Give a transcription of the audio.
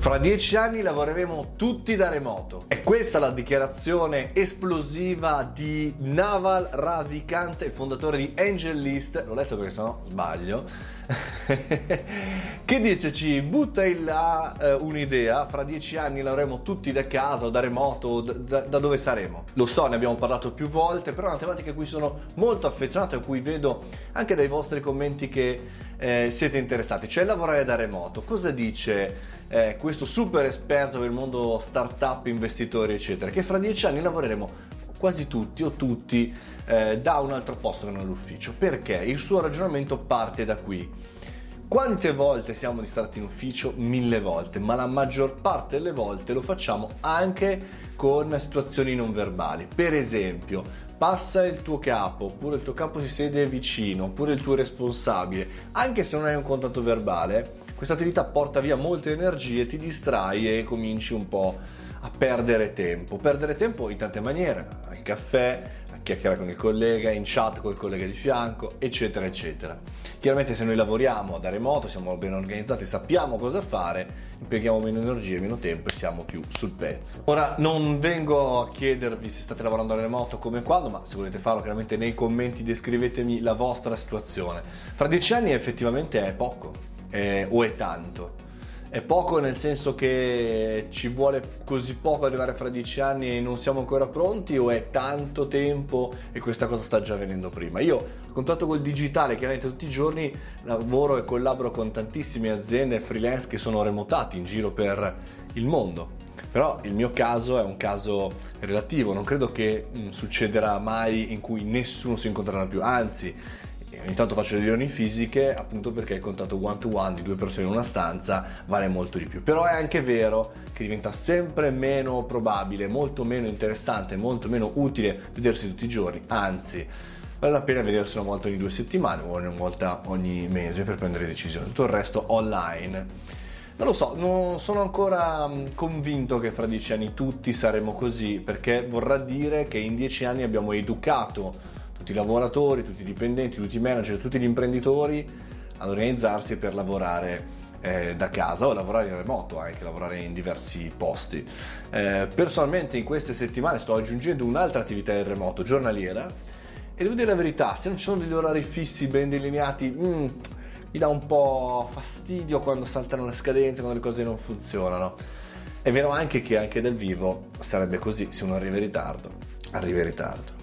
Fra dieci anni lavoreremo tutti da remoto. È questa la dichiarazione esplosiva di Naval Ravikant, fondatore di AngelList. L'ho letto perché sennò sbaglio. che dice ci butta in là eh, un'idea, fra dieci anni lavoreremo tutti da casa o da remoto, o da, da, dove saremo. Lo so, ne abbiamo parlato più volte, però è una tematica a cui sono molto affezionato e a cui vedo anche dai vostri commenti che eh, siete interessati, cioè lavorare da remoto. Cosa dice eh, questo super esperto del mondo startup, investitori, eccetera? Che fra dieci anni lavoreremo quasi tutti o tutti eh, da un altro posto che non l'ufficio. Perché? Il suo ragionamento parte da qui. Quante volte siamo distratti in ufficio? Mille volte, ma la maggior parte delle volte lo facciamo anche con situazioni non verbali. Per esempio, passa il tuo capo, oppure il tuo capo si siede vicino, oppure il tuo responsabile, anche se non hai un contatto verbale, questa attività porta via molte energie, ti distrai e cominci un po' a perdere tempo. Perdere tempo in tante maniere, al caffè, a chiacchierare con il collega, in chat col collega di fianco, eccetera, eccetera. Chiaramente se noi lavoriamo da remoto, siamo ben organizzati, sappiamo cosa fare, impieghiamo meno energie, meno tempo e siamo più sul pezzo. Ora non vengo a chiedervi se state lavorando da remoto come quando, ma se volete farlo chiaramente nei commenti descrivetemi la vostra situazione. Fra dieci anni effettivamente è poco, eh, o è tanto? È poco nel senso che ci vuole così poco arrivare fra dieci anni e non siamo ancora pronti o è tanto tempo e questa cosa sta già avvenendo prima? Io ho contatto col digitale chiaramente tutti i giorni, lavoro e collaboro con tantissime aziende freelance che sono remotati in giro per il mondo. Però il mio caso è un caso relativo, non credo che succederà mai in cui nessuno si incontrerà più, anzi ogni tanto faccio le riunioni fisiche appunto perché il contatto one to one di due persone in una stanza vale molto di più. Però è anche vero che diventa sempre meno probabile, molto meno interessante, molto meno utile vedersi tutti i giorni, anzi vale la pena vedersi una volta ogni due settimane o una volta ogni mese per prendere decisioni, tutto il resto online. Non lo so, non sono ancora mm, convinto che fra dieci anni tutti saremo così, perché vorrà dire che in dieci anni abbiamo educato tutti i lavoratori, tutti i dipendenti, tutti i manager, tutti gli imprenditori ad organizzarsi per lavorare eh, da casa o lavorare in remoto, anche lavorare in diversi posti. Eh, personalmente in queste settimane sto aggiungendo un'altra attività in remoto giornaliera e devo dire la verità, se non ci sono degli orari fissi ben delineati, mm, mi dà un po' fastidio quando saltano le scadenze, quando le cose non funzionano. È vero anche che anche dal vivo sarebbe così, se uno arriva in ritardo, arriva in ritardo.